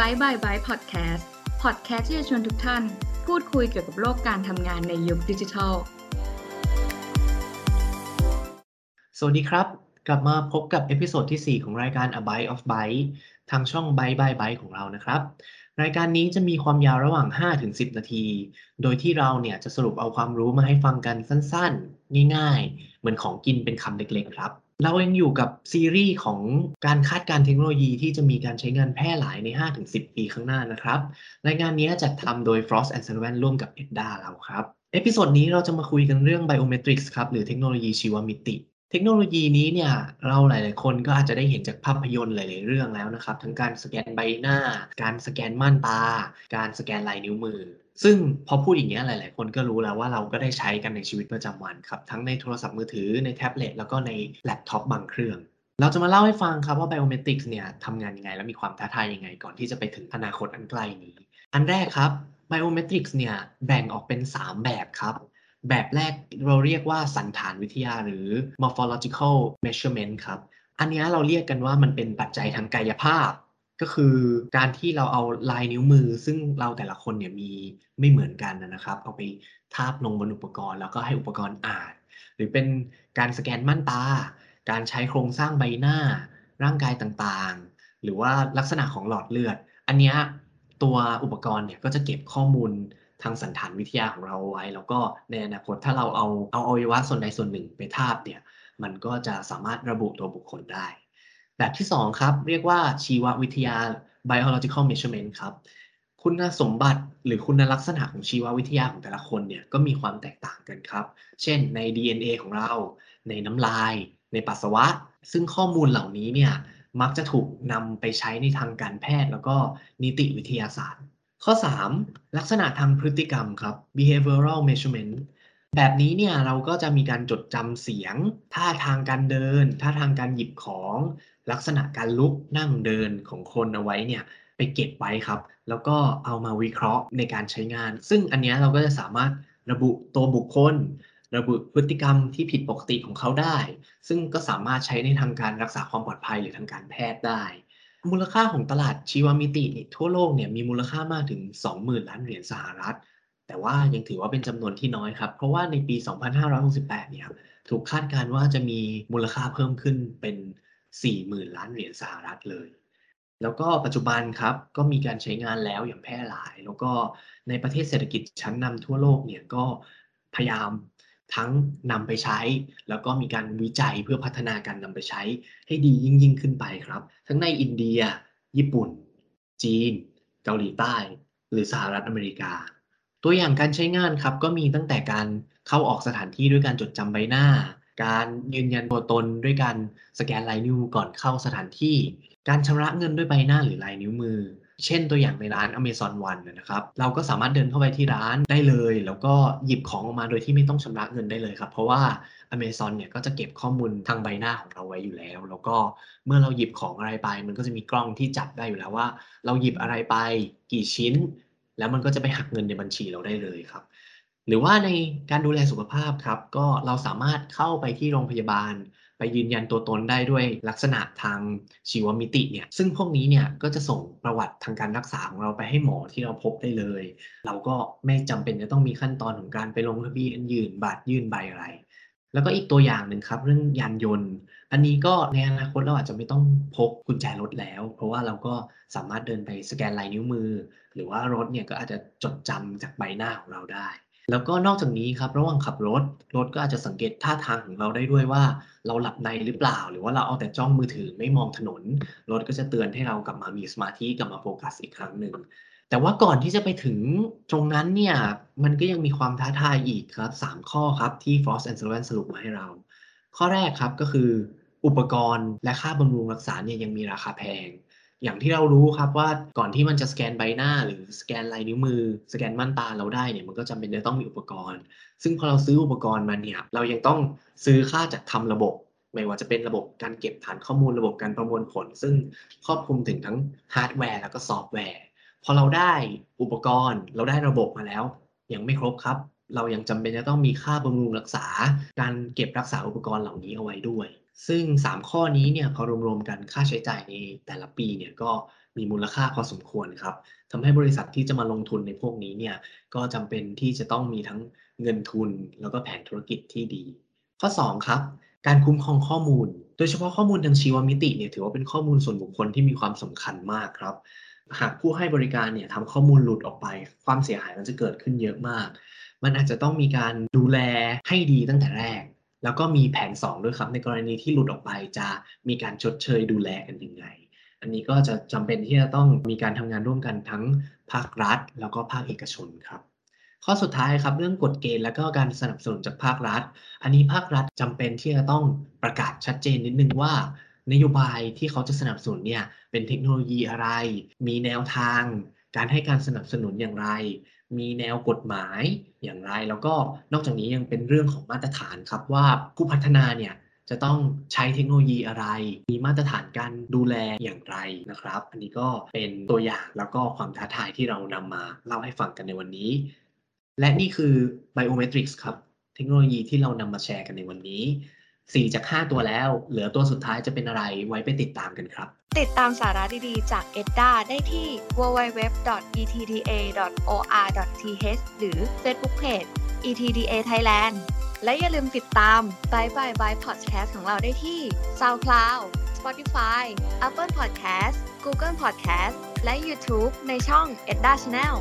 Byte by Byte Podcast พอดแคสต์ที่จะชวนทุกท่าน พูดคุยเกี่ยวกับโลกการทำงานในยุคดิจิทัล สวัสดีครับ กลับมาพบกับ episode ที่ 4 ของรายการ A Byte of Byte ทางช่อง Byte by Byte ของเรานะครับ รายการนี้จะมีความยาวระหว่าง 5-10 นาที โดยที่เราเนี่ยจะสรุปเอาความรู้มาให้ฟังกันสั้นๆ ง่ายๆ เหมือนของกินเป็นคำเล็กๆครับ เรายังอยู่กับซีรีส์ของการคาดการณ์เทคโนโลยีที่จะมีการใช้งานแพร่หลายใน 5-10 ปีข้างหน้านะครับ รายการนี้จัดทำโดย Frost and Sullivan ร่วมกับ ETDA เราครับ episode นี้เราจะมาคุยกันเรื่อง Biometrics ครับ หรือเทคโนโลยีชีวมิติ เทคโนโลยีนี้เนี่ย เราหลาย ๆ คนก็อาจจะได้เห็นจากภาพยนตร์หลาย ๆ เรื่องแล้วนะครับ ทั้งการสแกนใบหน้า การสแกนม่านตา การสแกนลายนิ้วมือ ซึ่งพอพูดอย่างเงี้ยหลาย ๆ คนก็รู้แล้วว่าเราก็ได้ใช้กันในชีวิตประจำวันครับ ทั้งในโทรศัพท์มือถือในแท็บเล็ตแล้วก็ในแล็ปท็อปบางเครื่อง เราจะมาเล่าให้ฟังครับว่า Biometrics เนี่ยทำงานยังไง และมีความท้าทายยังไง ก่อนที่จะไปถึงอนาคตอันไกล้นี้ อันแรกครับ Biometrics เนี่ยแบ่งออกเป็น 3 แบบครับ แบบแรกเราเรียกว่าสันฐานวิทยาหรือ morphological measurement ครับ อันนี้เราเรียกกันว่ามันเป็นปัจจัยทางกายภาพ ก็คือการที่เราเอาลายนิ้วมือ ซึ่งเราแต่ละคนเนี่ยมีไม่เหมือนกันนะครับ เอาไปทาบลงบนอุปกรณ์ แล้วก็ให้อุปกรณ์อ่าน หรือเป็นการสแกนม่านตา การใช้โครงสร้างใบหน้า ร่างกายต่างๆ หรือว่าลักษณะของหลอดเลือด อันนี้ตัวอุปกรณ์เนี่ยก็จะเก็บข้อมูลทางสันฐานวิทยาของเราไว้ แล้วก็ในอนาคตถ้าเราเอาเอาอวัยวะส่วนใดส่วนหนึ่งไปทาบเนี่ยมันก็จะสามารถระบุตัวบุคคลได้ แบบที่ 2 ครับ เรียกว่าชีววิทยา biological measurement ครับ คุณสมบัติหรือคุณลักษณะของชีววิทยาของแต่ละคนเนี่ยก็มีความแตกต่างกันครับ เช่นใน DNA ของเรา ในน้ำลาย ในปัสสาวะ ซึ่งข้อมูลเหล่านี้เนี่ยมักจะถูกนำไปใช้ในทางการแพทย์ แล้วก็นิติวิทยาศาสตร์ ข้อ 3 ลักษณะทางพฤติกรรมครับ behavioral measurement แบบนี้เนี่ยเราก็จะมีการจดจำเสียง ท่าทางการเดิน ท่าทางการหยิบของ ลักษณะการลุกนั่งเดินของคนเอาไว้เนี่ยไปเก็บไว้ครับ แล้วก็เอามาวิเคราะห์ในการใช้งาน ซึ่งอันนี้เราก็จะสามารถระบุตัวบุคคล ระบุพฤติกรรมที่ผิดปกติของเขาได้ ซึ่งก็สามารถใช้ในทางการรักษาความปลอดภัยหรือทางการแพทย์ได้ มูลค่าของตลาดชีวมิติทั่วโลกเนี่ยมีมูลค่ามากถึง 20,000 ล้านเหรียญสหรัฐ แต่ว่ายังถือว่าเป็นจำนวนที่น้อยครับ เพราะว่าในปี 2568 เนี่ยถูกคาดการณ์ว่าจะมีมูลค่าเพิ่มขึ้นเป็น 40,000 ล้านเหรียญสหรัฐเลย แล้วก็ปัจจุบันครับก็มีการใช้งานแล้วอย่างแพร่หลาย แล้วก็ในประเทศเศรษฐกิจชั้นนำทั่วโลกเนี่ยก็พยายามทั้งนำไปใช้ แล้วก็มีการวิจัยเพื่อพัฒนาการนำไปใช้ให้ดียิ่งยิ่งขึ้นไปครับ ทั้งในอินเดีย ญี่ปุ่น จีน เกาหลีใต้ หรือสหรัฐอเมริกา ตัวอย่างการใช้งานครับก็มีตั้งแต่การเข้าออกสถานที่ด้วยการจดจำใบหน้า การยืนยันตัวตนด้วยการสแกนลายนิ้วก่อนเข้าสถานที่ การชำระเงินด้วยใบหน้าหรือลายนิ้วมือ เช่นตัวอย่างในร้าน Amazon One นะครับ เราก็สามารถเดินเข้าไปที่ร้านได้เลย แล้วก็หยิบของออกมาโดยที่ไม่ต้องชำระเงินได้เลยครับ เพราะว่า Amazon เนี่ยก็จะเก็บข้อมูลทางใบหน้าของเราไว้อยู่แล้ว แล้วก็เมื่อเราหยิบของอะไรไป มันก็จะมีกล้องที่จับได้อยู่แล้วว่า เราหยิบอะไรไปกี่ชิ้น แล้วมันก็จะไปหักเงินในบัญชีเราได้เลยครับ หรือว่าในการดูแลสุขภาพครับ ก็เราสามารถเข้าไปที่โรงพยาบาล ไปยืนยันตัวตนได้ด้วยลักษณะทางชีวมิติเนี่ย ซึ่งพวกนี้เนี่ยก็จะส่งประวัติทางการรักษาของเราไปให้หมอที่เราพบได้เลย เราก็ไม่จำเป็นจะต้องมีขั้นตอนของการไปลงทะเบียนยืนบัตรยื่นใบอะไร แล้วก็อีกตัวอย่างหนึ่งครับ เรื่องยานยนต์ อันนี้ก็ในอนาคตเราอาจจะไม่ต้องพกกุญแจรถแล้ว เพราะว่าเราก็สามารถเดินไปสแกนลายนิ้วมือ หรือว่ารถเนี่ยก็อาจจะจดจำจากใบหน้าของเราได้ แล้วก็นอกจากนี้ครับระหว่างขับรถรถก็อาจจะสังเกตท่าทางของเราได้ด้วยว่า เราหลับในหรือเปล่า หรือว่าเราเอาแต่จ้องมือถือไม่มองถนน รถก็จะเตือนให้เรากลับมามีสมาธิกลับมาโฟกัสอีกครั้งหนึ่งแต่ว่าก่อนที่จะไปถึงตรงนั้นเนี่ยมันก็ยังมีความท้าทายอีกครับ 3 ข้อครับที่ Frost and Sullivan สรุปมาให้เรา ข้อแรกครับก็คือ อุปกรณ์และค่าบำรุงรักษาเนี่ยยังมีราคาแพง อย่างที่เรารู้ครับว่าก่อนที่มันจะสแกนใบหน้า หรือสแกนลายนิ้วมือ สแกนม่านตาเราได้เนี่ยมันก็จำเป็นจะต้องมีอุปกรณ์ ซึ่งพอเราซื้ออุปกรณ์มาเนี่ยเรายังต้องซื้อค่าจัดทำระบบ ไม่ว่าจะเป็นระบบการเก็บฐานข้อมูลระบบการประมวลผล ซึ่งครอบคลุมถึงทั้งฮาร์ดแวร์แล้วก็ซอฟต์แวร์พอเราได้อุปกรณ์ เราได้ระบบมาแล้ว ยังไม่ครบครับ เรายังจำเป็นจะต้องมีค่าบำรุงรักษา การเก็บรักษาอุปกรณ์เหล่านี้เอาไว้ด้วย ซึ่ง 3 ข้อนี้เนี่ยพอรวมๆกันค่าใช้จ่ายในแต่ละปีเนี่ยก็มีมูลค่าพอสมควรครับทำให้บริษัทที่จะมาลงทุนในพวกนี้เนี่ยก็จำเป็นที่จะต้องมีทั้งเงินทุน แล้วก็แผนธุรกิจที่ดี ข้อ 2 ครับ การคุ้มครองข้อมูล โดยเฉพาะข้อมูลทางชีวมิติเนี่ยถือว่าเป็นข้อมูลส่วนบุคคลที่มีความสำคัญมากครับ หากผู้ให้บริการเนี่ยทำข้อมูลหลุดออกไป ความเสียหายมันจะเกิดขึ้นเยอะมาก มันอาจจะต้องมีการดูแลให้ดีตั้งแต่แรก แล้วก็มีแผน 2 ด้วยครับ ในกรณีที่หลุดออกไปจะมีการชดเชยดูแลกันยังไง อันนี้ก็จะจำเป็นที่จะต้องมีการทำงานร่วมกันทั้งภาครัฐ แล้วก็ภาคเอกชนครับ ข้อสุดท้ายครับเรื่องกฎเกณฑ์และก็การสนับสนุนจากภาครัฐ อันนี้ภาครัฐจำเป็นที่จะต้องประกาศชัดเจนนิดนึงว่านโยบายที่เขาจะสนับสนุนเนี่ยเป็นเทคโนโลยีอะไร มีแนวทาง การให้การสนับสนุนอย่างไร มีแนวกฎหมายอย่างไร แล้วก็นอกจากนี้ยังเป็นเรื่องของมาตรฐานครับว่าผู้พัฒนาเนี่ยจะต้องใช้เทคโนโลยีอะไร มีมาตรฐานการดูแลอย่างไรนะครับ อันนี้ก็เป็นตัวอย่างแล้วก็ความท้าทายที่เรานำมาเล่าให้ฟังกันในวันนี้ และนี่คือ Biometrics ครับ เทคโนโลยีที่เรานำมาแชร์กันในวันนี้ 4 จาก 5 ตัวแล้ว เหลือตัวสุดท้ายจะเป็นอะไรไว้ไปติดตามกันครับ ติดตามสาระดีๆ จาก EDDA ได้ที่ www.etda.or.th หรือ Facebook Page ETDA Thailand และอย่าลืมติดตาม Bye Bye Bye Podcast ของเราได้ที่ SoundCloud Spotify Apple Podcast Google Podcast และ YouTube ในช่อง EDDA Channel